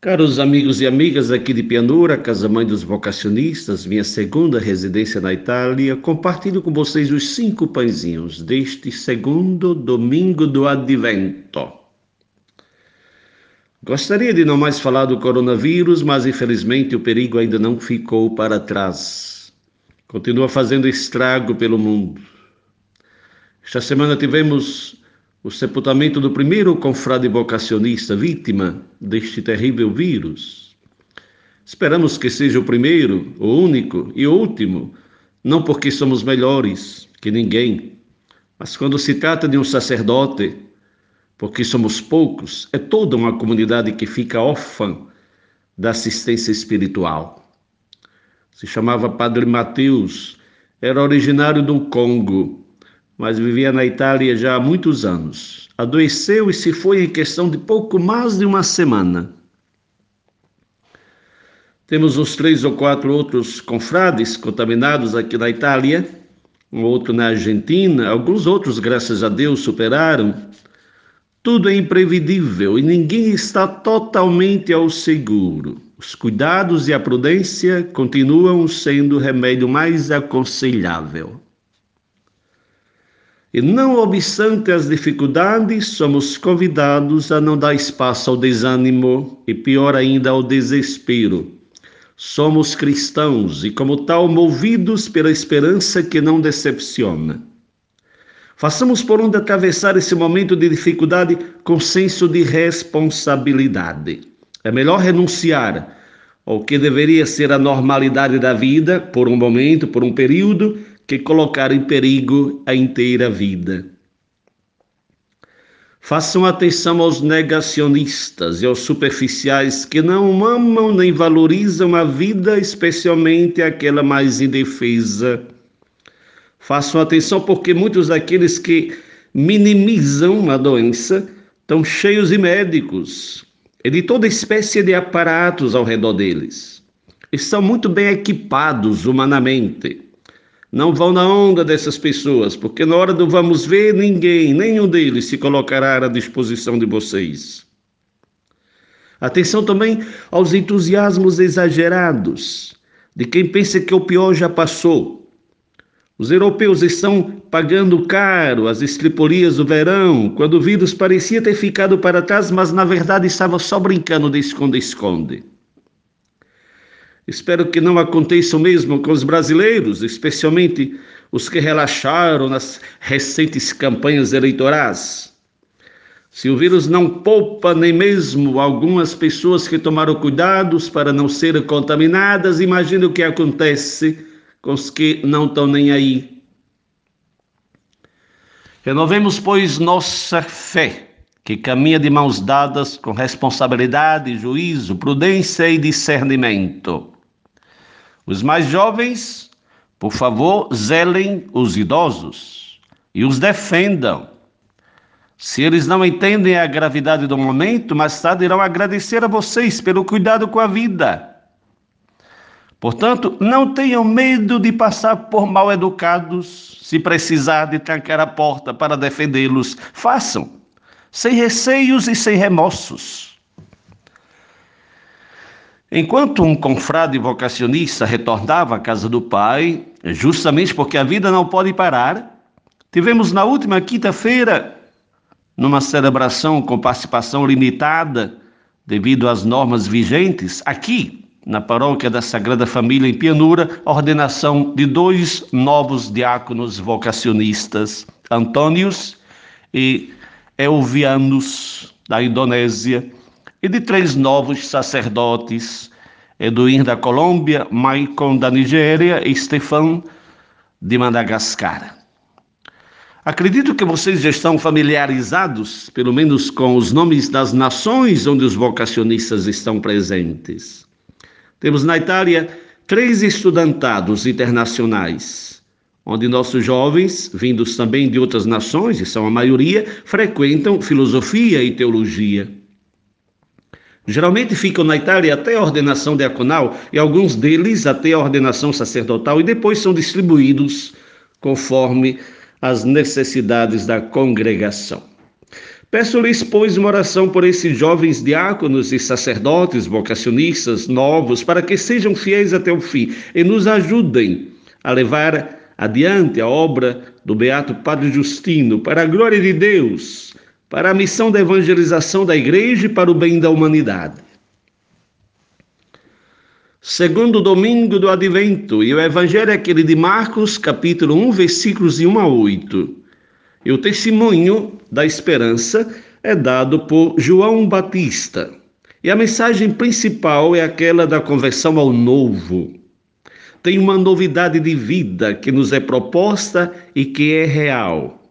Caros amigos e amigas aqui de Pianura, Casa Mãe dos Vocacionistas, minha segunda residência na Itália, compartilho com vocês os cinco pãezinhos deste segundo domingo do Advento. Gostaria de não mais falar do coronavírus, mas infelizmente o perigo ainda não ficou para trás. Continua fazendo estrago pelo mundo. Esta semana tivemos o sepultamento do primeiro confrade vocacionista vítima deste terrível vírus. Esperamos que seja o primeiro, o único e o último, não porque somos melhores que ninguém, mas quando se trata de um sacerdote, porque somos poucos, é toda uma comunidade que fica órfã da assistência espiritual. Se chamava Padre Mateus, era originário do Congo mas vivia na Itália já há muitos anos. Adoeceu e se foi em questão de pouco mais de uma semana. Temos uns três ou quatro outros confrades contaminados aqui na Itália, um outro na Argentina, alguns outros, graças a Deus, superaram. Tudo é imprevisível e ninguém está totalmente ao seguro. Os cuidados e a prudência continuam sendo o remédio mais aconselhável. E não obstante as dificuldades, somos convidados a não dar espaço ao desânimo e, pior ainda, ao desespero. Somos cristãos e, como tal, movidos pela esperança que não decepciona. Façamos por onde atravessar esse momento de dificuldade com senso de responsabilidade. É melhor renunciar ao que deveria ser a normalidade da vida por um momento, por um período, que colocar em perigo a inteira vida. Façam atenção aos negacionistas e aos superficiais que não amam nem valorizam a vida, especialmente aquela mais indefesa. Façam atenção porque muitos daqueles que minimizam a doença estão cheios de médicos e de toda espécie de aparatos ao redor deles. Estão muito bem equipados humanamente não vão na onda dessas pessoas, porque na hora do vamos ver, ninguém, nenhum deles se colocará à disposição de vocês. Atenção também aos entusiasmos exagerados de quem pensa que o pior já passou. Os europeus estão pagando caro as estriporias do verão, quando o vírus parecia ter ficado para trás, mas na verdade estava só brincando de esconde-esconde. Espero que não aconteça o mesmo com os brasileiros, especialmente os que relaxaram nas recentes campanhas eleitorais. Se o vírus não poupa nem mesmo algumas pessoas que tomaram cuidados para não serem contaminadas, imagine o que acontece com os que não estão nem aí. Renovemos, pois, nossa fé, que caminha de mãos dadas com responsabilidade, juízo, prudência e discernimento. Os mais jovens, por favor, zelem os idosos e os defendam. Se eles não entendem a gravidade do momento, mais tarde irão agradecer a vocês pelo cuidado com a vida. Portanto, não tenham medo de passar por mal educados. Se precisar de trancar a porta para defendê-los, façam, sem receios e sem remorsos. Enquanto um confrade vocacionista retornava à casa do pai, justamente porque a vida não pode parar, tivemos na última quinta-feira, numa celebração com participação limitada, devido às normas vigentes, aqui na paróquia da Sagrada Família em Pianura, a ordenação de dois novos diáconos vocacionistas, Antônios e Elvianos, da Indonésia e de três novos sacerdotes, Eduir da Colômbia, Maicon da Nigéria e Stefan de Madagascar. Acredito que vocês já estão familiarizados, pelo menos com os nomes das nações onde os vocacionistas estão presentes. Temos na Itália três estudantados internacionais, onde nossos jovens, vindos também de outras nações, e são a maioria, frequentam filosofia e teologia. Geralmente ficam na Itália até a ordenação diaconal e alguns deles até a ordenação sacerdotal e depois são distribuídos conforme as necessidades da congregação. Peço-lhes, pois, uma oração por esses jovens diáconos e sacerdotes vocacionistas novos, para que sejam fiéis até o fim e nos ajudem a levar adiante a obra do Beato Padre Justino, para a glória de Deus, para a missão da evangelização da Igreja e para o bem da humanidade. Segundo domingo do Advento, e o Evangelho é aquele de Marcos, capítulo 1, versículos de 1 a 8. E o testemunho da esperança é dado por João Batista. E a mensagem principal é aquela da conversão ao novo. Tem uma novidade de vida que nos é proposta e que é real.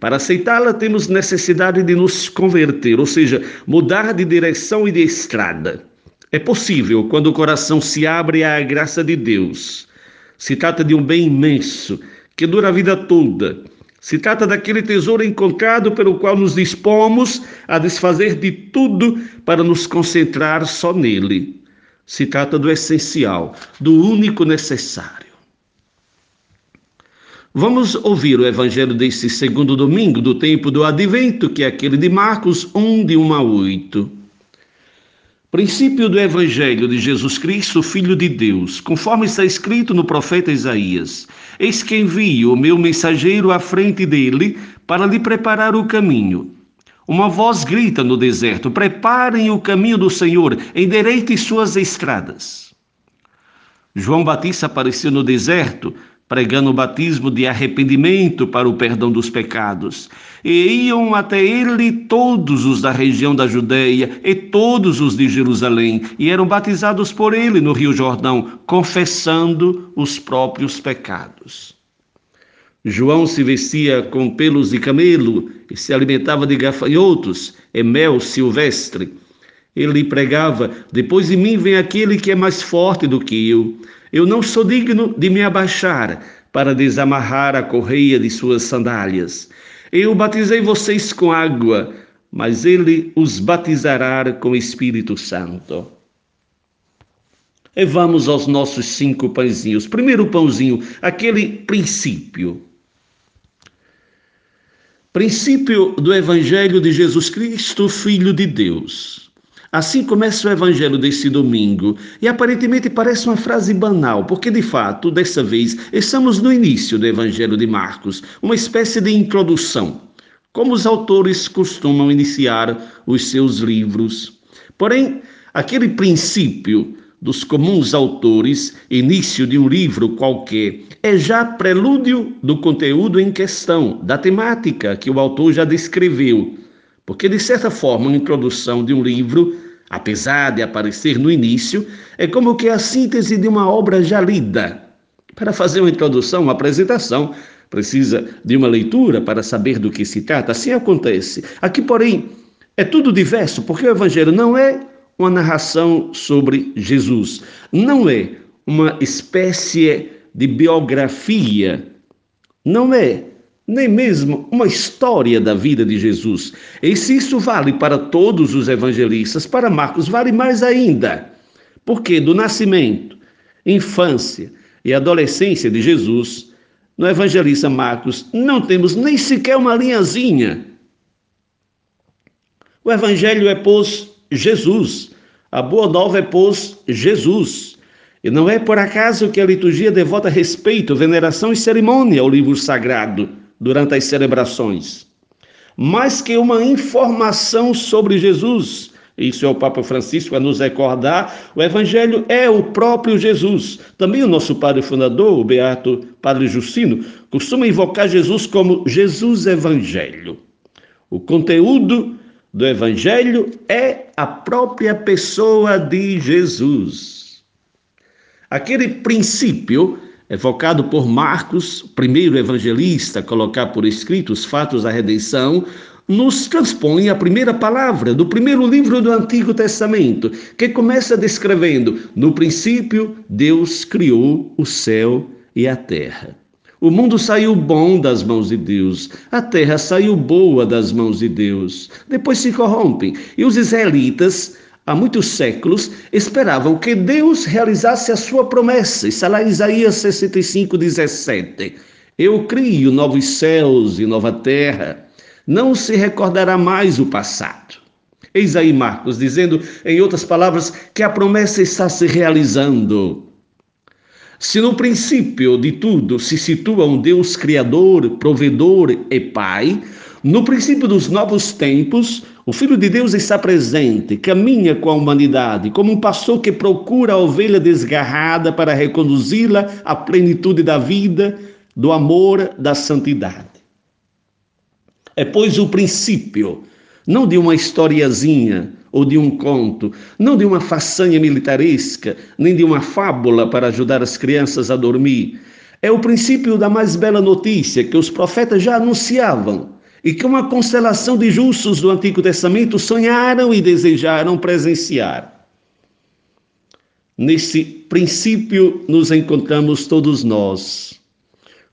Para aceitá-la, temos necessidade de nos converter, ou seja, mudar de direção e de estrada. É possível quando o coração se abre à graça de Deus. Se trata de um bem imenso que dura a vida toda se trata daquele tesouro encontrado pelo qual nos dispomos a desfazer de tudo para nos concentrar só nele. Se trata do essencial, do único necessário. Vamos ouvir o evangelho desse segundo domingo do tempo do advento, que é aquele de Marcos 1, de 1 a 8. Princípio do Evangelho de Jesus Cristo, Filho de Deus, conforme está escrito no profeta Isaías: Eis que envio o meu mensageiro à frente dele para lhe preparar o caminho. Uma voz grita no deserto: Preparem o caminho do Senhor, endireitem suas estradas. João Batista apareceu no deserto pregando o batismo de arrependimento para o perdão dos pecados. E iam até ele todos os da região da Judéia e todos os de Jerusalém, e eram batizados por ele no Rio Jordão, confessando os próprios pecados. João se vestia com pelos de camelo e se alimentava de gafanhotos e mel silvestre. Ele pregava: Depois de mim vem aquele que é mais forte do que eu eu não sou digno de me abaixar para desamarrar a correia de suas sandálias. Eu batizei vocês com água, mas ele os batizará com o Espírito Santo. E vamos aos nossos cinco pãezinhos. Primeiro pãozinho, aquele princípio. Princípio do Evangelho de Jesus Cristo, Filho de Deus. Assim começa o evangelho desse domingo e aparentemente parece uma frase banal, porque de fato, dessa vez, estamos no início do evangelho de Marcos, uma espécie de introdução, como os autores costumam iniciar os seus livros. Porém, aquele princípio dos comuns autores, início de um livro qualquer, é já prelúdio do conteúdo em questão, da temática que o autor já descreveu. Porque, de certa forma, a introdução de um livro, apesar de aparecer no início, é como que a síntese de uma obra já lida. Para fazer uma introdução, uma apresentação, precisa de uma leitura para saber do que se trata. Assim acontece. Aqui, porém, é tudo diverso, porque o Evangelho não é uma narração sobre Jesus, não é uma espécie de biografia, não é nem mesmo uma história da vida de Jesus. E se isso vale para todos os evangelistas, para Marcos vale mais ainda. Porque do nascimento, infância e adolescência de Jesus, no evangelista Marcos não temos nem sequer uma linhazinha. O evangelho é pôs Jesus, a boa nova é pôs Jesus. E não é por acaso que a liturgia devota respeito, veneração e cerimônia ao livro sagrado durante as celebrações. Mais que uma informação sobre Jesus, isso é o Papa Francisco a nos recordar, o Evangelho é o próprio Jesus. Também o nosso padre fundador, o Beato Padre Justino, costuma invocar Jesus como Jesus Evangelho. O conteúdo do Evangelho é a própria pessoa de Jesus. Aquele princípio evocado por Marcos, primeiro evangelista, a colocar por escrito os fatos da redenção, nos transpõe a primeira palavra do primeiro livro do Antigo Testamento, que começa descrevendo: No princípio, Deus criou o céu e a terra. O mundo saiu bom das mãos de Deus, a terra saiu boa das mãos de Deus. Depois se corrompem, e os israelitas há muitos séculos, esperavam que Deus realizasse a sua promessa. Está lá Isaías 65, 17. Eu crio novos céus e nova terra. não se recordará mais o passado. Eis aí Marcos dizendo, em outras palavras, que a promessa está se realizando. Se no princípio de tudo se situa um Deus criador, provedor e pai, no princípio dos novos tempos, o Filho de Deus está presente, caminha com a humanidade, como um pastor que procura a ovelha desgarrada para reconduzi-la à plenitude da vida, do amor, da santidade. É, pois, o princípio, não de uma historiazinha ou de um conto, não de uma façanha militaresca, nem de uma fábula para ajudar as crianças a dormir. É o princípio da mais bela notícia que os profetas já anunciavam e que uma constelação de justos do Antigo Testamento sonharam e desejaram presenciar. Nesse princípio nos encontramos todos nós,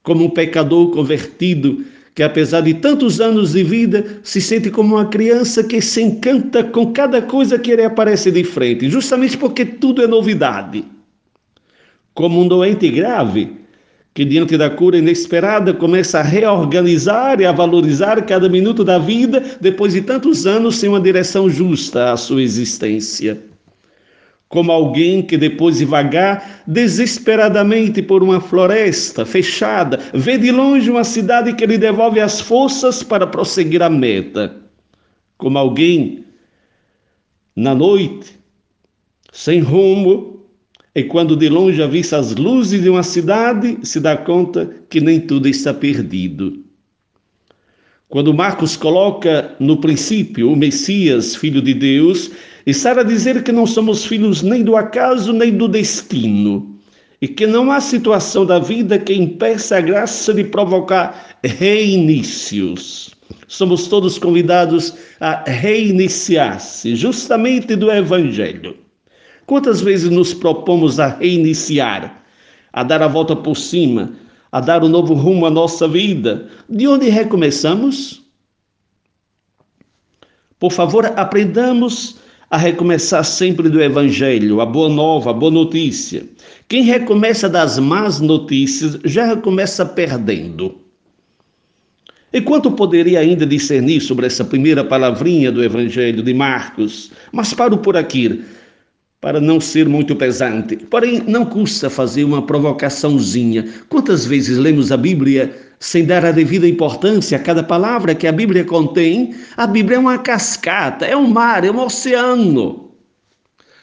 como um pecador convertido que, apesar de tantos anos de vida, se sente como uma criança que se encanta com cada coisa que lhe aparece de frente, justamente porque tudo é novidade. Como um doente grave que diante da cura inesperada começa a reorganizar e a valorizar cada minuto da vida depois de tantos anos sem uma direção justa à sua existência. Como alguém que depois de vagar desesperadamente por uma floresta fechada, vê de longe uma cidade que lhe devolve as forças para prosseguir a meta. Como alguém na noite, sem rumo, e quando de longe avista as luzes de uma cidade, se dá conta que nem tudo está perdido. Quando Marcos coloca no princípio o Messias, filho de Deus, está a dizer que não somos filhos nem do acaso nem do destino, e que não há situação da vida que impeça a graça de provocar reinícios. Somos todos convidados a reiniciar-se, justamente do Evangelho. Quantas vezes nos propomos a reiniciar, a dar a volta por cima, a dar um novo rumo à nossa vida? De onde recomeçamos? Por favor, aprendamos a recomeçar sempre do Evangelho, a boa nova, a boa notícia. Quem recomeça das más notícias já recomeça perdendo. E quanto poderia ainda discernir sobre essa primeira palavrinha do Evangelho de Marcos? Mas paro por aqui para não ser muito pesante. Porém, não custa fazer uma provocaçãozinha. Quantas vezes lemos a Bíblia sem dar a devida importância a cada palavra que a Bíblia contém? A Bíblia é uma cascata, é um mar, é um oceano.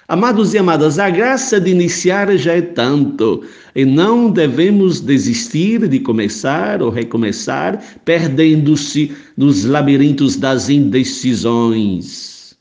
Amados e amadas, a graça de iniciar já é tanto, e não devemos desistir de começar ou recomeçar, perdendo-se nos labirintos das indecisões.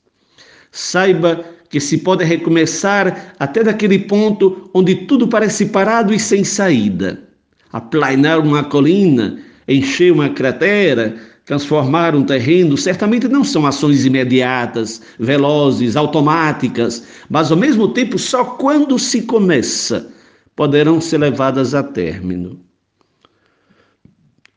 Saiba que se pode recomeçar até daquele ponto onde tudo parece parado e sem saída. Aplainar uma colina, encher uma cratera, transformar um terreno, certamente não são ações imediatas, velozes, automáticas, mas ao mesmo tempo, só quando se começa, poderão ser levadas a término.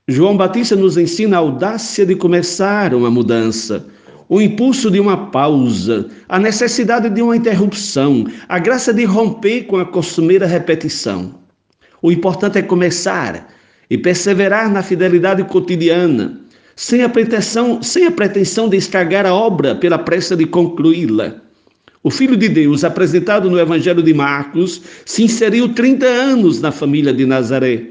João Batista nos ensina a audácia de começar uma mudança o impulso de uma pausa, a necessidade de uma interrupção, a graça de romper com a costumeira repetição. O importante é começar e perseverar na fidelidade cotidiana, sem a pretensão, sem a pretensão de estragar a obra pela pressa de concluí-la. O Filho de Deus, apresentado no Evangelho de Marcos, se inseriu 30 anos na família de Nazaré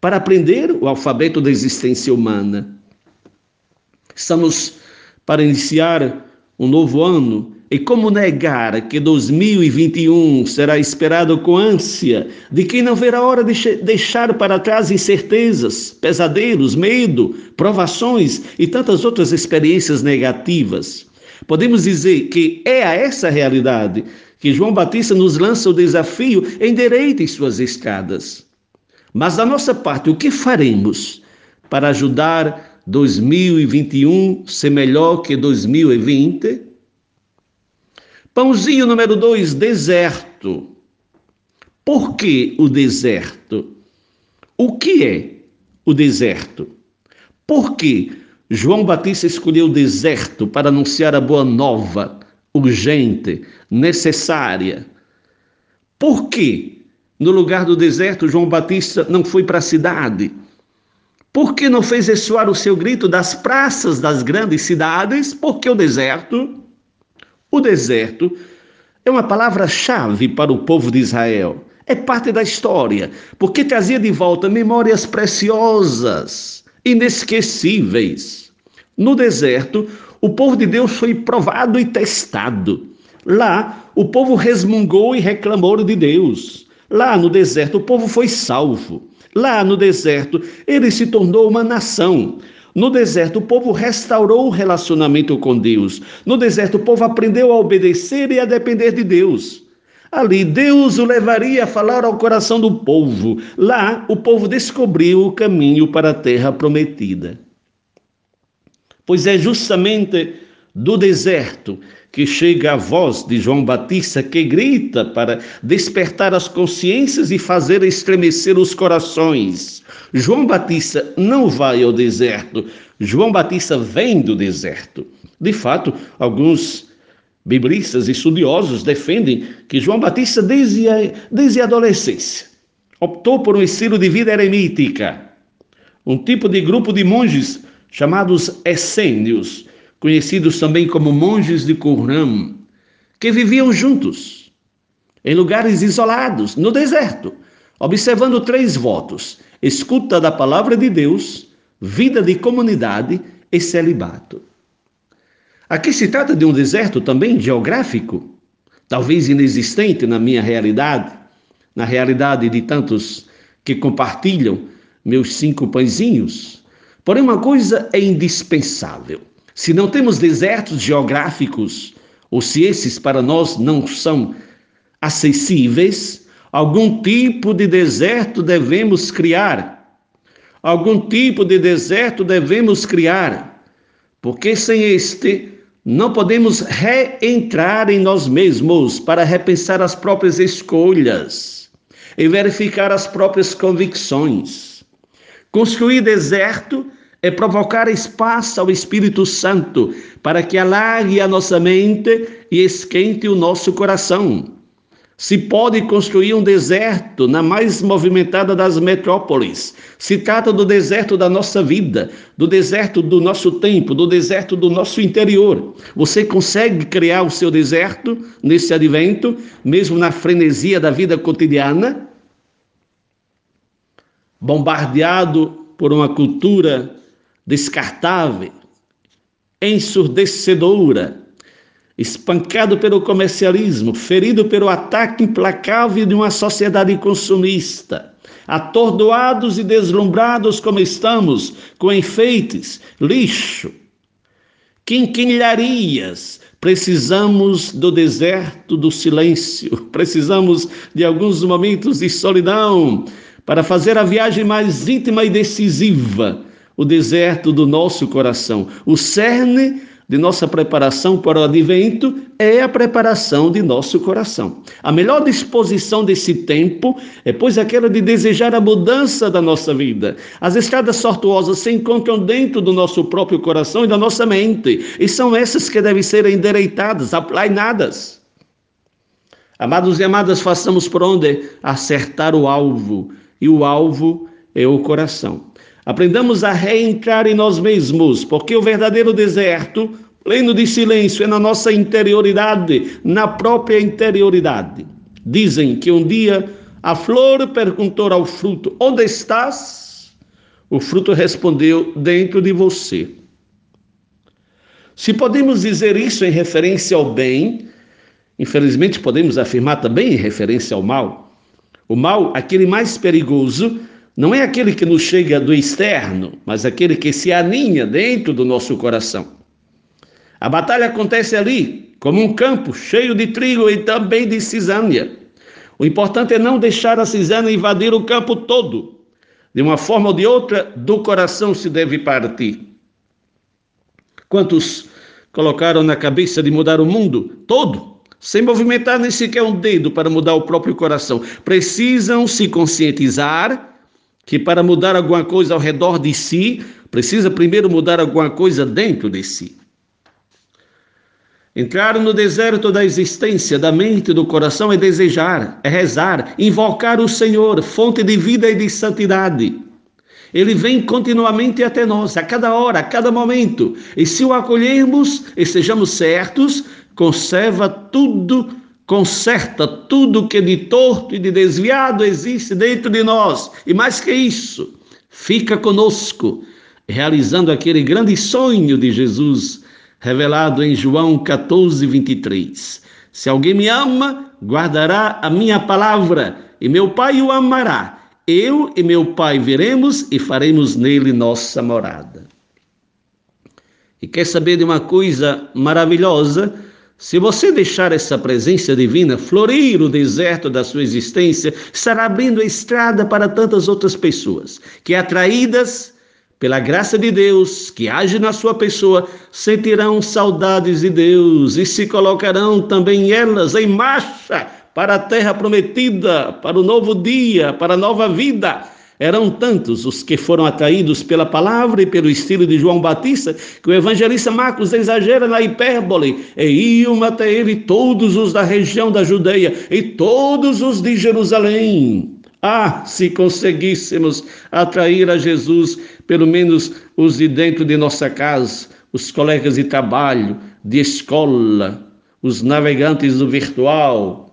para aprender o alfabeto da existência humana. Estamos para iniciar um novo ano. E como negar que 2021 será esperado com ânsia de quem não verá a hora de deixar para trás incertezas, pesadelos, medo, provações e tantas outras experiências negativas? Podemos dizer que é a essa realidade que João Batista nos lança o desafio em suas escadas. Mas da nossa parte, o que faremos para ajudar 2021 ser melhor que 2020. Pãozinho número 2, deserto. Por que o deserto? O que é o deserto? Por que João Batista escolheu o deserto para anunciar a boa nova, urgente, necessária? Por que, no lugar do deserto, João Batista não foi para a cidade? Por que não fez ressoar o seu grito das praças das grandes cidades? Porque o deserto, o deserto é uma palavra-chave para o povo de Israel. É parte da história, porque trazia de volta memórias preciosas, inesquecíveis. No deserto, o povo de Deus foi provado e testado. Lá, o povo resmungou e reclamou de Deus. Lá no deserto, o povo foi salvo. Lá no deserto, ele se tornou uma nação. No deserto, o povo restaurou o relacionamento com Deus. No deserto, o povo aprendeu a obedecer e a depender de Deus. Ali, Deus o levaria a falar ao coração do povo. Lá, o povo descobriu o caminho para a terra prometida. Pois é justamente do deserto que chega a voz de João Batista que grita para despertar as consciências e fazer estremecer os corações. João Batista não vai ao deserto, João Batista vem do deserto. De fato, alguns biblistas e estudiosos defendem que João Batista, desde a, desde a adolescência, optou por um estilo de vida eremítica, um tipo de grupo de monges chamados essênios conhecidos também como monges de Qumran, que viviam juntos, em lugares isolados, no deserto, observando três votos: escuta da palavra de Deus, vida de comunidade e celibato. Aqui se trata de um deserto também geográfico, talvez inexistente na minha realidade, na realidade de tantos que compartilham meus cinco pãezinhos. Porém, uma coisa é indispensável se não temos desertos geográficos, ou se esses para nós não são acessíveis, algum tipo de deserto devemos criar. Algum tipo de deserto devemos criar, porque sem este não podemos reentrar em nós mesmos para repensar as próprias escolhas e verificar as próprias convicções. Construir deserto é provocar espaço ao Espírito Santo para que alargue a nossa mente e esquente o nosso coração. Se pode construir um deserto na mais movimentada das metrópoles. Se trata do deserto da nossa vida, do deserto do nosso tempo, do deserto do nosso interior. Você consegue criar o seu deserto nesse advento, mesmo na frenesia da vida cotidiana? Bombardeado por uma cultura descartável, ensurdecedora, espancado pelo comercialismo, ferido pelo ataque implacável de uma sociedade consumista, atordoados e deslumbrados como estamos, com enfeites, lixo, quinquilharias, precisamos do deserto do silêncio, precisamos de alguns momentos de solidão para fazer a viagem mais íntima e decisiva o deserto do nosso coração. O cerne de nossa preparação para o advento é a preparação de nosso coração. A melhor disposição desse tempo é, pois, aquela de desejar a mudança da nossa vida. As estradas sortuosas se encontram dentro do nosso próprio coração e da nossa mente, e são essas que devem ser endireitadas, aplainadas. Amados e amadas, façamos por onde acertar o alvo, e o alvo é o coração. Aprendamos a reentrar em nós mesmos, porque o verdadeiro deserto, pleno de silêncio, é na nossa interioridade, na própria interioridade. Dizem que um dia a flor perguntou ao fruto: Onde estás? O fruto respondeu: Dentro de você. Se podemos dizer isso em referência ao bem, infelizmente podemos afirmar também em referência ao mal. O mal, aquele mais perigoso, não é aquele que nos chega do externo, mas aquele que se aninha dentro do nosso coração. A batalha acontece ali, como um campo cheio de trigo e também de cisânia. O importante é não deixar a cisânia invadir o campo todo. De uma forma ou de outra, do coração se deve partir. Quantos colocaram na cabeça de mudar o mundo todo, sem movimentar nem sequer um dedo para mudar o próprio coração? Precisam se conscientizar que para mudar alguma coisa ao redor de si, precisa primeiro mudar alguma coisa dentro de si. Entrar no deserto da existência, da mente e do coração é desejar, é rezar, invocar o Senhor, fonte de vida e de santidade. Ele vem continuamente até nós, a cada hora, a cada momento. E se o acolhermos, estejamos certos, conserva tudo, conserta tudo que de torto e de desviado existe dentro de nós. E mais que isso, fica conosco, realizando aquele grande sonho de Jesus, revelado em João 14, 23. Se alguém me ama, guardará a minha palavra, e meu Pai o amará eu e meu Pai veremos e faremos nele nossa morada. E quer saber de uma coisa maravilhosa? Se você deixar essa presença divina florir o deserto da sua existência, estará abrindo a estrada para tantas outras pessoas que, atraídas pela graça de Deus que age na sua pessoa, sentirão saudades de Deus e se colocarão também elas em marcha para a terra prometida, para o novo dia, para a nova vida. Eram tantos os que foram atraídos pela palavra e pelo estilo de João Batista que o evangelista Marcos exagera na hipérbole. E iam até ele todos os da região da Judeia e todos os de Jerusalém. Ah, se conseguíssemos atrair a Jesus, pelo menos os de dentro de nossa casa, os colegas de trabalho, de escola, os navegantes do virtual,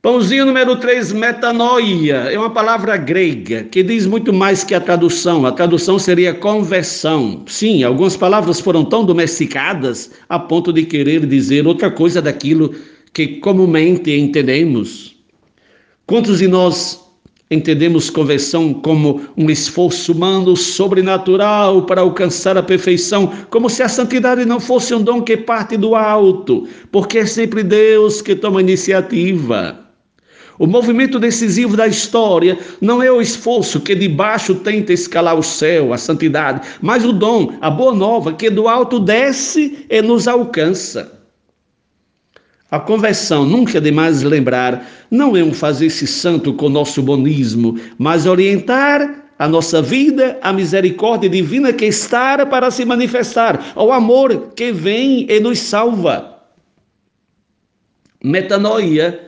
Pãozinho número 3, metanoia, é uma palavra grega que diz muito mais que a tradução. A tradução seria conversão. Sim, algumas palavras foram tão domesticadas a ponto de querer dizer outra coisa daquilo que comumente entendemos. Quantos de nós entendemos conversão como um esforço humano sobrenatural para alcançar a perfeição, como se a santidade não fosse um dom que parte do alto, porque é sempre Deus que toma iniciativa. O movimento decisivo da história não é o esforço que de baixo tenta escalar o céu, a santidade, mas o dom, a boa nova que do alto desce e nos alcança. A conversão, nunca demais lembrar, não é um fazer-se santo com nosso bonismo, mas orientar a nossa vida à misericórdia divina que está para se manifestar, ao amor que vem e nos salva. Metanoia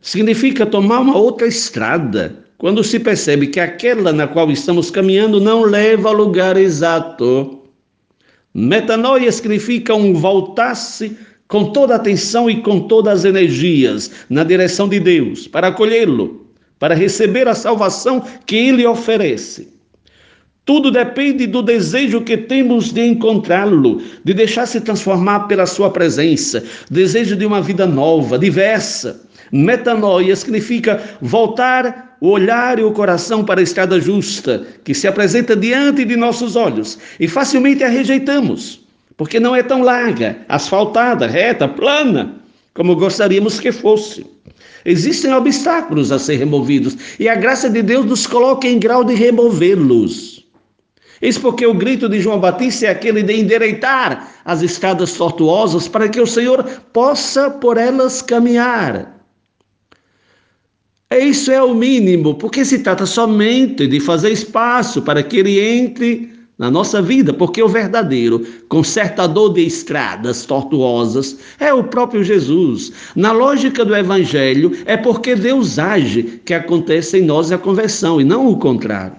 significa tomar uma outra estrada, quando se percebe que aquela na qual estamos caminhando não leva ao lugar exato. Metanoia significa um voltar-se com toda a atenção e com todas as energias na direção de Deus, para acolhê-lo, para receber a salvação que ele oferece. Tudo depende do desejo que temos de encontrá-lo, de deixar-se transformar pela sua presença, desejo de uma vida nova, diversa Metanoia significa voltar o olhar e o coração para a estrada justa que se apresenta diante de nossos olhos e facilmente a rejeitamos, porque não é tão larga, asfaltada, reta, plana, como gostaríamos que fosse. Existem obstáculos a ser removidos e a graça de Deus nos coloca em grau de removê-los. Eis porque o grito de João Batista é aquele de endereitar as estradas tortuosas para que o Senhor possa por elas caminhar. Isso é o mínimo, porque se trata somente de fazer espaço para que ele entre na nossa vida, porque o verdadeiro consertador de estradas tortuosas é o próprio Jesus. Na lógica do evangelho, é porque Deus age que acontece em nós a conversão e não o contrário.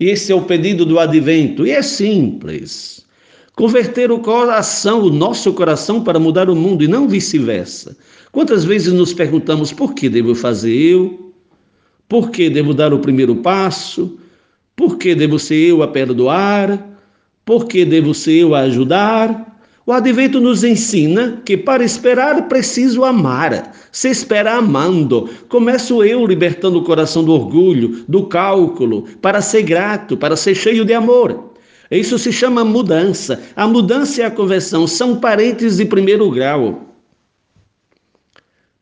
Esse é o pedido do advento e é simples. Converter o coração, o nosso coração, para mudar o mundo e não vice-versa. Quantas vezes nos perguntamos por que devo fazer eu? Por que devo dar o primeiro passo? Por que devo ser eu a perdoar? Por que devo ser eu a ajudar? O advento nos ensina que para esperar preciso amar. Se espera amando. Começo eu libertando o coração do orgulho, do cálculo, para ser grato, para ser cheio de amor. Isso se chama mudança. A mudança e a conversão são parentes de primeiro grau.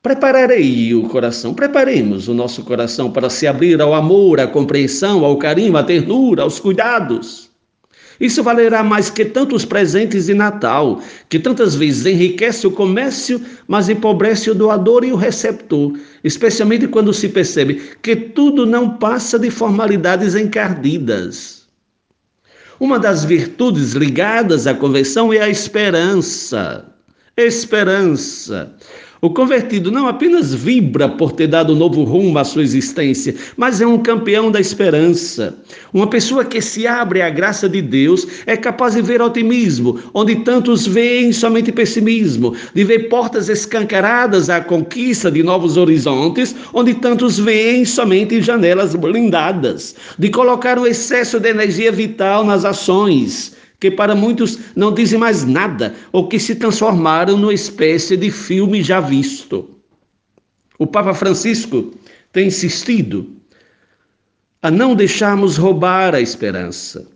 Prepararei o coração, preparemos o nosso coração para se abrir ao amor, à compreensão, ao carinho, à ternura, aos cuidados. Isso valerá mais que tantos presentes de Natal, que tantas vezes enriquece o comércio, mas empobrece o doador e o receptor, especialmente quando se percebe que tudo não passa de formalidades encardidas. Uma das virtudes ligadas à conversão é a esperança. Esperança. O convertido não apenas vibra por ter dado novo rumo à sua existência, mas é um campeão da esperança. Uma pessoa que se abre à graça de Deus é capaz de ver otimismo, onde tantos veem somente pessimismo, de ver portas escancaradas à conquista de novos horizontes, onde tantos veem somente janelas blindadas, de colocar o excesso de energia vital nas ações que para muitos não dizem mais nada, ou que se transformaram numa espécie de filme já visto. O Papa Francisco tem insistido a não deixarmos roubar a esperança.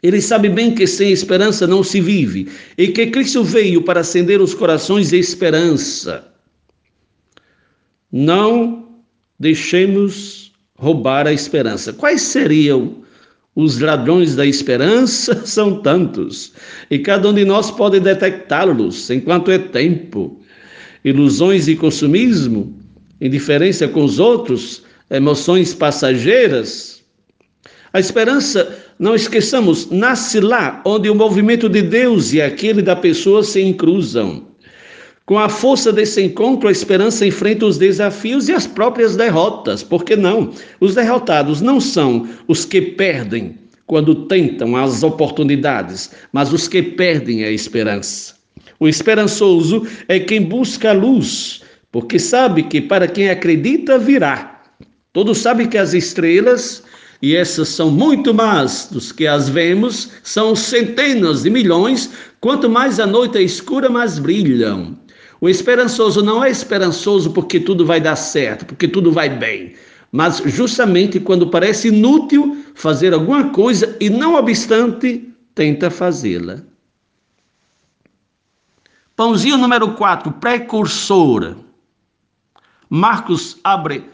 Ele sabe bem que sem esperança não se vive e que Cristo veio para acender os corações de esperança. Não deixemos roubar a esperança. Quais seriam os ladrões da esperança são tantos, e cada um de nós pode detectá-los enquanto é tempo. Ilusões e consumismo, indiferença com os outros, emoções passageiras. A esperança, não esqueçamos, nasce lá onde o movimento de Deus e aquele da pessoa se encruzam. Com a força desse encontro, a esperança enfrenta os desafios e as próprias derrotas. Por que não? Os derrotados não são os que perdem quando tentam as oportunidades, mas os que perdem a esperança. O esperançoso é quem busca a luz, porque sabe que para quem acredita virá. Todos sabem que as estrelas, e essas são muito mais dos que as vemos, são centenas de milhões, quanto mais a noite é escura, mais brilham. O esperançoso não é esperançoso porque tudo vai dar certo, porque tudo vai bem, mas justamente quando parece inútil fazer alguma coisa e não obstante tenta fazê-la. Pãozinho número 4, precursor. Marcos abre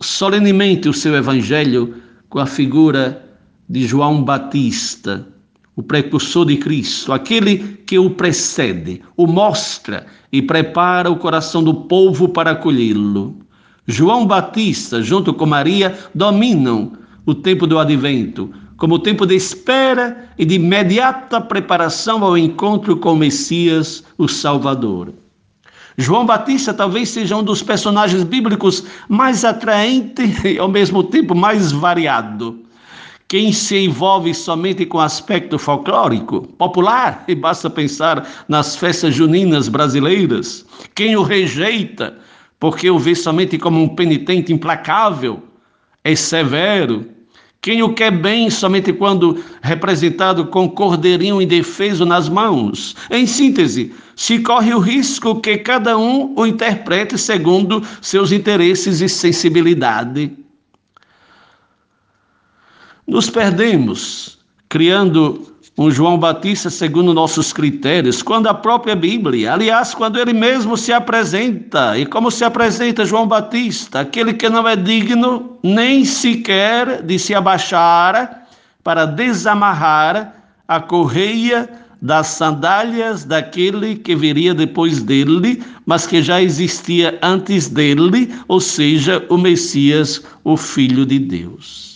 solenemente o seu evangelho com a figura de João Batista, o precursor de Cristo, aquele que o precede, o mostra e prepara o coração do povo para acolhê-lo. João Batista, junto com Maria, dominam o tempo do advento, como tempo de espera e de imediata preparação ao encontro com o Messias, o Salvador. João Batista talvez seja um dos personagens bíblicos mais atraente e ao mesmo tempo mais variado. Quem se envolve somente com aspecto folclórico, popular, e basta pensar nas festas juninas brasileiras. Quem o rejeita, porque o vê somente como um penitente implacável, é severo. Quem o quer bem somente quando representado com cordeirinho indefeso nas mãos. Em síntese, se corre o risco que cada um o interprete segundo seus interesses e sensibilidade. Nos perdemos criando um João Batista segundo nossos critérios, quando a própria Bíblia, aliás, quando ele mesmo se apresenta, e como se apresenta João Batista, aquele que não é digno nem sequer de se abaixar para desamarrar a correia das sandálias daquele que viria depois dele, mas que já existia antes dele, ou seja, o Messias, o Filho de Deus.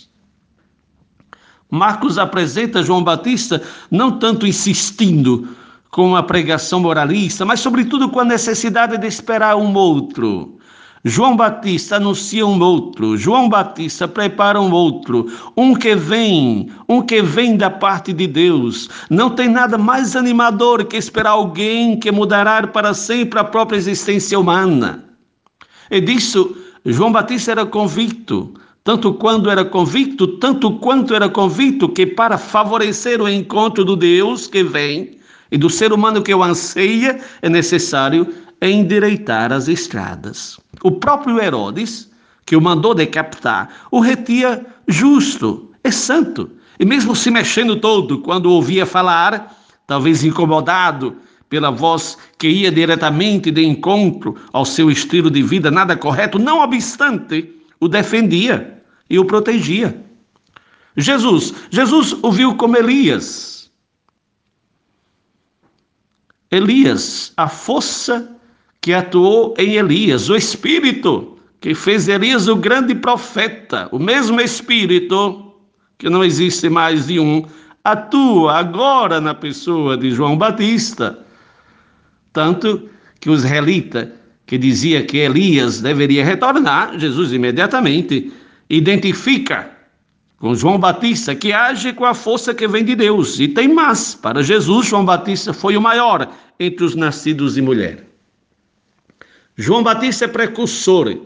Marcos apresenta João Batista não tanto insistindo com a pregação moralista, mas sobretudo com a necessidade de esperar um outro. João Batista anuncia um outro, João Batista prepara um outro, um que vem, um que vem da parte de Deus. Não tem nada mais animador que esperar alguém que mudará para sempre a própria existência humana. E disso João Batista era convicto tanto quando era convicto, tanto quanto era convicto que para favorecer o encontro do Deus que vem e do ser humano que o anseia, é necessário endireitar as estradas. O próprio Herodes, que o mandou decapitar, o retia justo, é santo, e mesmo se mexendo todo quando ouvia falar, talvez incomodado pela voz que ia diretamente de encontro ao seu estilo de vida nada correto, não obstante, o defendia e o protegia. Jesus, Jesus o viu como Elias. Elias, a força que atuou em Elias, o Espírito que fez Elias o grande profeta, o mesmo Espírito, que não existe mais de um, atua agora na pessoa de João Batista. Tanto que o israelita que dizia que Elias deveria retornar, Jesus imediatamente identifica com João Batista, que age com a força que vem de Deus. E tem mais: para Jesus, João Batista foi o maior entre os nascidos de mulher. João Batista é precursor.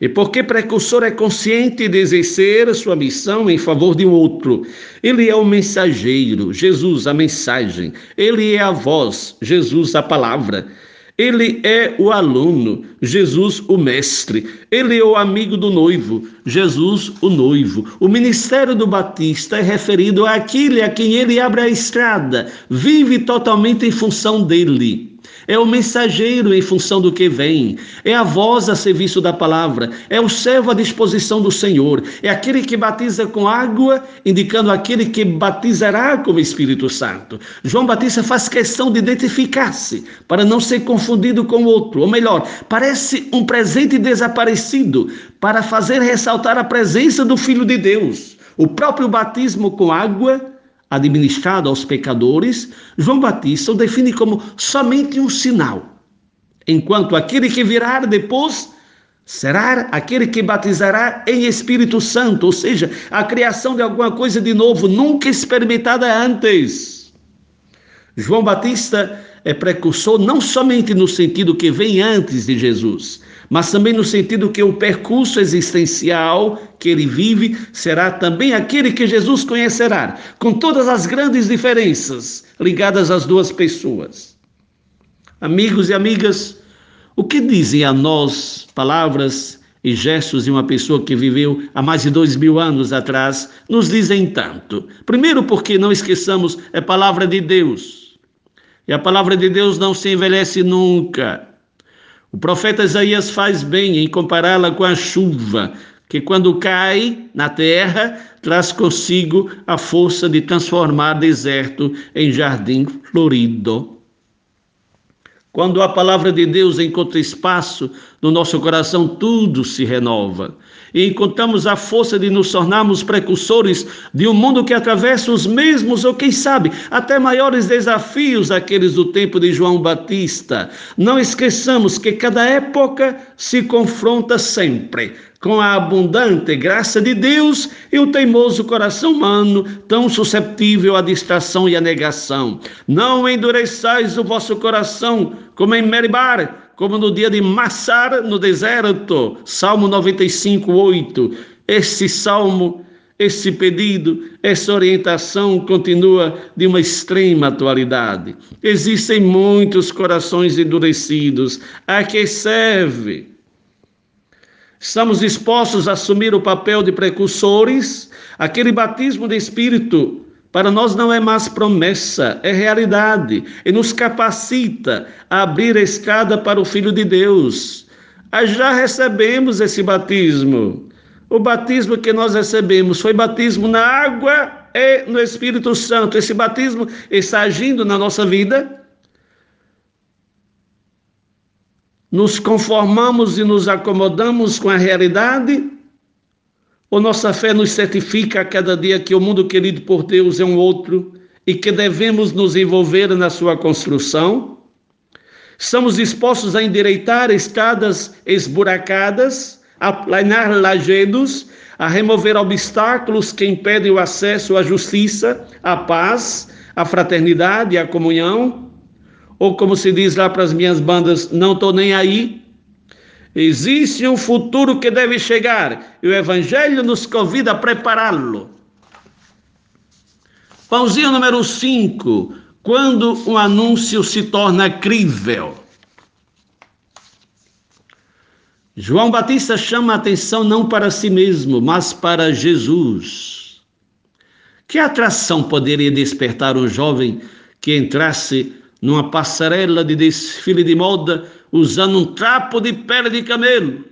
E porque precursor é consciente de exercer sua missão em favor de um outro. Ele é o mensageiro, Jesus, a mensagem. Ele é a voz, Jesus, a palavra. Ele é o aluno, Jesus o mestre. Ele é o amigo do noivo, Jesus o noivo. O ministério do Batista é referido àquele a quem ele abre a estrada, vive totalmente em função dele é o mensageiro em função do que vem, é a voz a serviço da palavra, é o servo à disposição do Senhor, é aquele que batiza com água, indicando aquele que batizará com o Espírito Santo. João Batista faz questão de identificar-se para não ser confundido com o outro, ou melhor, parece um presente desaparecido para fazer ressaltar a presença do Filho de Deus. O próprio batismo com água administrado aos pecadores, João Batista o define como somente um sinal, enquanto aquele que virá depois será aquele que batizará em Espírito Santo, ou seja, a criação de alguma coisa de novo, nunca experimentada antes. João Batista é precursor não somente no sentido que vem antes de Jesus, mas também no sentido que o percurso existencial que ele vive será também aquele que Jesus conhecerá, com todas as grandes diferenças ligadas às duas pessoas. Amigos e amigas, o que dizem a nós palavras e gestos de uma pessoa que viveu há mais de dois mil anos atrás nos dizem tanto? Primeiro, porque não esqueçamos, é palavra de Deus. E a palavra de Deus não se envelhece nunca. O profeta Isaías faz bem em compará-la com a chuva, que quando cai na terra, traz consigo a força de transformar deserto em jardim florido. Quando a palavra de Deus encontra espaço no nosso coração, tudo se renova. E encontramos a força de nos tornarmos precursores de um mundo que atravessa os mesmos, ou quem sabe, até maiores desafios aqueles do tempo de João Batista. Não esqueçamos que cada época se confronta sempre com a abundante graça de Deus e o teimoso coração humano, tão susceptível à distração e à negação. Não endureçais o vosso coração, como em Meribar, como no dia de Massar no deserto. Salmo 95, 8. Esse salmo, esse pedido, essa orientação continua de uma extrema atualidade. Existem muitos corações endurecidos. A que serve? Estamos dispostos a assumir o papel de precursores? Aquele batismo de Espírito para nós não é mais promessa, é realidade e nos capacita a abrir a escada para o Filho de Deus. Já recebemos esse batismo. O batismo que nós recebemos foi batismo na água e no Espírito Santo. Esse batismo está agindo na nossa vida nos conformamos e nos acomodamos com a realidade? Ou nossa fé nos certifica a cada dia que o mundo querido por Deus é um outro e que devemos nos envolver na sua construção? Estamos dispostos a endireitar escadas esburacadas, a planar lajedos, a remover obstáculos que impedem o acesso à justiça, à paz, à fraternidade à comunhão? ou como se diz lá para as minhas bandas, não estou nem aí. Existe um futuro que deve chegar e o Evangelho nos convida a prepará-lo. Pãozinho número 5. Quando um anúncio se torna crível. João Batista chama a atenção não para si mesmo, mas para Jesus. Que atração poderia despertar um jovem que entrasse numa passarela de desfile de moda, usando um trapo de pele de camelo,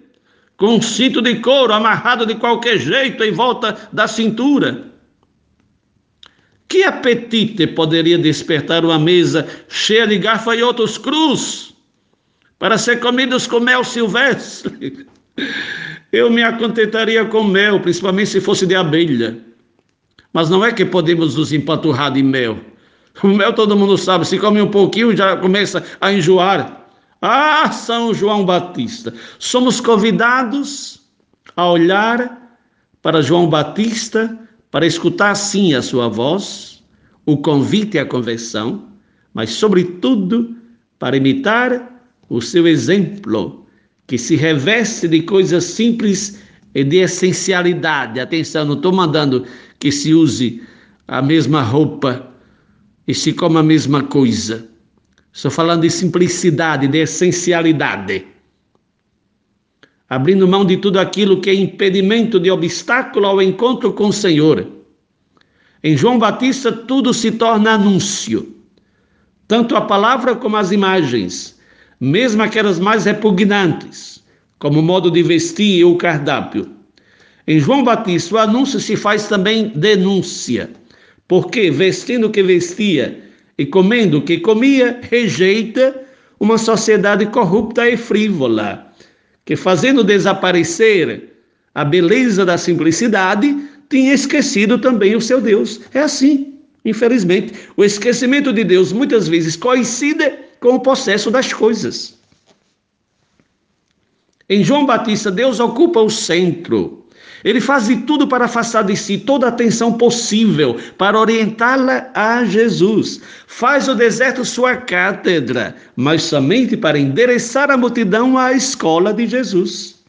com um cinto de couro amarrado de qualquer jeito em volta da cintura. Que apetite poderia despertar uma mesa cheia de gafanhotos cruz para ser comidos com mel silvestre? Eu me acontentaria com mel, principalmente se fosse de abelha. Mas não é que podemos nos empaturrar de mel. O mel todo mundo sabe, se come um pouquinho já começa a enjoar. Ah, São João Batista. Somos convidados a olhar para João Batista, para escutar sim a sua voz, o convite à conversão, mas, sobretudo, para imitar o seu exemplo, que se reveste de coisas simples e de essencialidade. Atenção, não estou mandando que se use a mesma roupa e se coma a mesma coisa. Estou falando de simplicidade, de essencialidade. Abrindo mão de tudo aquilo que é impedimento de obstáculo ao encontro com o Senhor. Em João Batista, tudo se torna anúncio, tanto a palavra como as imagens, mesmo aquelas mais repugnantes, como o modo de vestir e o cardápio. Em João Batista, o anúncio se faz também denúncia, porque vestindo o que vestia e comendo o que comia, rejeita uma sociedade corrupta e frívola, que fazendo desaparecer a beleza da simplicidade, tinha esquecido também o seu Deus. É assim, infelizmente. O esquecimento de Deus muitas vezes coincide com o processo das coisas. Em João Batista, Deus ocupa o centro. Ele faz de tudo para afastar de si toda atenção possível para orientá-la a Jesus. Faz o deserto sua cátedra, mas somente para endereçar a multidão à escola de Jesus.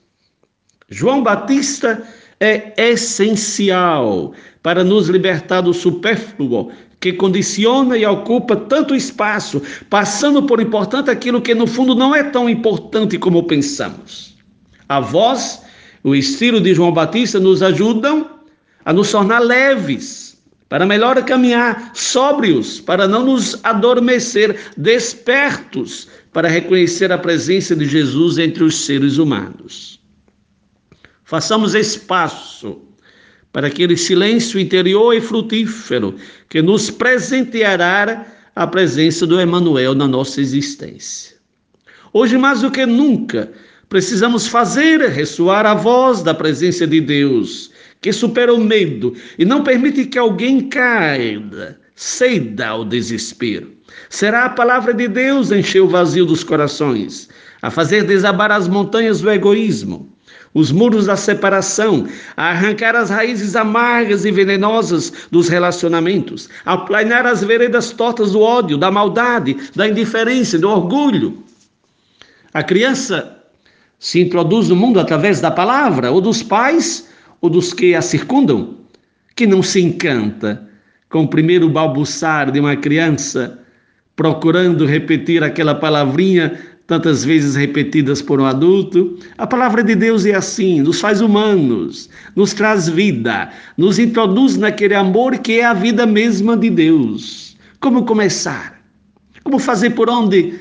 João Batista é essencial para nos libertar do supérfluo que condiciona e ocupa tanto espaço, passando por importante aquilo que no fundo não é tão importante como pensamos. A voz o estilo de João Batista nos ajudam a nos tornar leves, para melhor caminhar, sóbrios, para não nos adormecer, despertos, para reconhecer a presença de Jesus entre os seres humanos. Façamos espaço para aquele silêncio interior e frutífero que nos presenteará a presença do Emanuel na nossa existência. Hoje mais do que nunca, Precisamos fazer ressoar a voz da presença de Deus, que supera o medo e não permite que alguém caia, ceda ao desespero. Será a palavra de Deus encher o vazio dos corações, a fazer desabar as montanhas do egoísmo, os muros da separação, a arrancar as raízes amargas e venenosas dos relacionamentos, a planear as veredas tortas do ódio, da maldade, da indiferença, do orgulho. A criança se introduz no mundo através da palavra, ou dos pais, ou dos que a circundam, que não se encanta com o primeiro balbuçar de uma criança, procurando repetir aquela palavrinha tantas vezes repetidas por um adulto. A palavra de Deus é assim, nos faz humanos, nos traz vida, nos introduz naquele amor que é a vida mesma de Deus. Como começar? Como fazer por onde?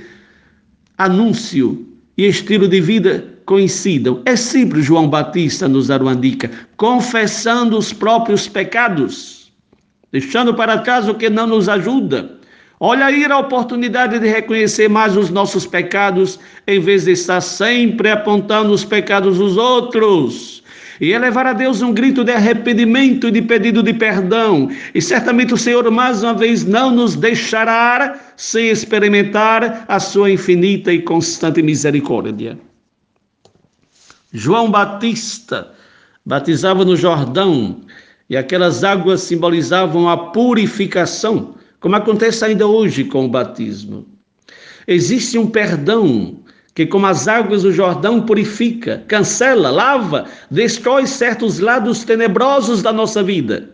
Anúncio e estilo de vida coincidam. É simples, João Batista nos dar uma dica: confessando os próprios pecados, deixando para trás o que não nos ajuda. Olha aí a oportunidade de reconhecer mais os nossos pecados, em vez de estar sempre apontando os pecados dos outros. E elevar a Deus um grito de arrependimento e de pedido de perdão. E certamente o Senhor, mais uma vez, não nos deixará sem experimentar a sua infinita e constante misericórdia. João Batista batizava no Jordão e aquelas águas simbolizavam a purificação, como acontece ainda hoje com o batismo. Existe um perdão que, como as águas do Jordão, purifica, cancela, lava, destrói certos lados tenebrosos da nossa vida.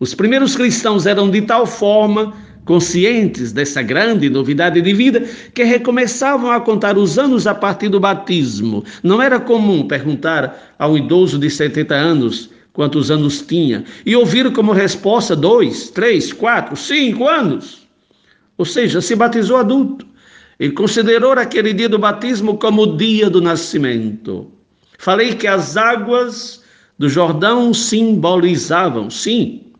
Os primeiros cristãos eram de tal forma conscientes dessa grande novidade de vida, que recomeçavam a contar os anos a partir do batismo. Não era comum perguntar ao idoso de 70 anos quantos anos tinha e ouvir como resposta dois, três, quatro, cinco anos. Ou seja, se batizou adulto. e considerou aquele dia do batismo como o dia do nascimento. Falei que as águas do Jordão simbolizavam, sim,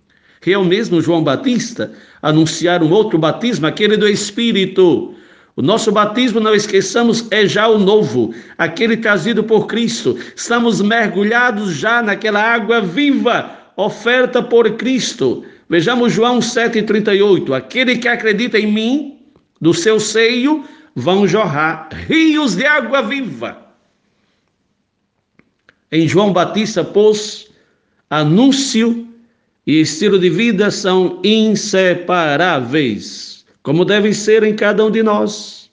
eu mesmo, João Batista, anunciar um outro batismo, aquele do Espírito. O nosso batismo, não esqueçamos, é já o novo, aquele trazido por Cristo. Estamos mergulhados já naquela água viva, oferta por Cristo. Vejamos João 7,38. Aquele que acredita em mim, do seu seio vão jorrar rios de água viva. Em João Batista pôs anúncio e estilo de vida são inseparáveis, como devem ser em cada um de nós.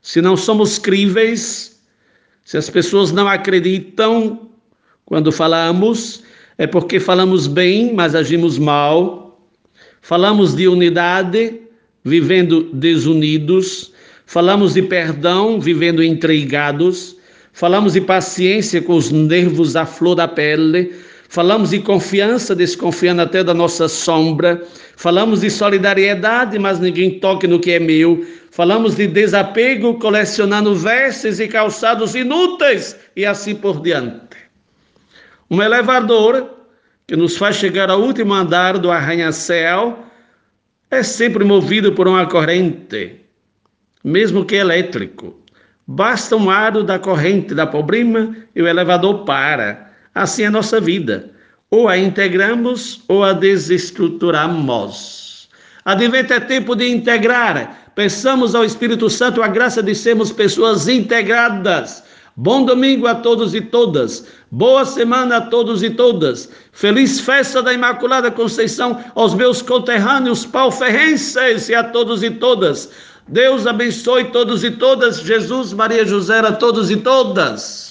Se não somos críveis, se as pessoas não acreditam quando falamos, é porque falamos bem, mas agimos mal. Falamos de unidade, vivendo desunidos. Falamos de perdão, vivendo intrigados. Falamos de paciência com os nervos à flor da pele Falamos de confiança, desconfiando até da nossa sombra. Falamos de solidariedade, mas ninguém toque no que é meu. Falamos de desapego, colecionando vestes e calçados inúteis e assim por diante. Um elevador que nos faz chegar ao último andar do arranha-céu é sempre movido por uma corrente, mesmo que elétrico. Basta um aro da corrente da pobrima e o elevador para. Assim é a nossa vida. Ou a integramos ou a desestruturamos. Advento é tempo de integrar. Peçamos ao Espírito Santo a graça de sermos pessoas integradas. Bom domingo a todos e todas. Boa semana a todos e todas. Feliz festa da Imaculada Conceição aos meus conterrâneos pauferrenses e a todos e todas. Deus abençoe todos e todas. Jesus, Maria José a todos e todas.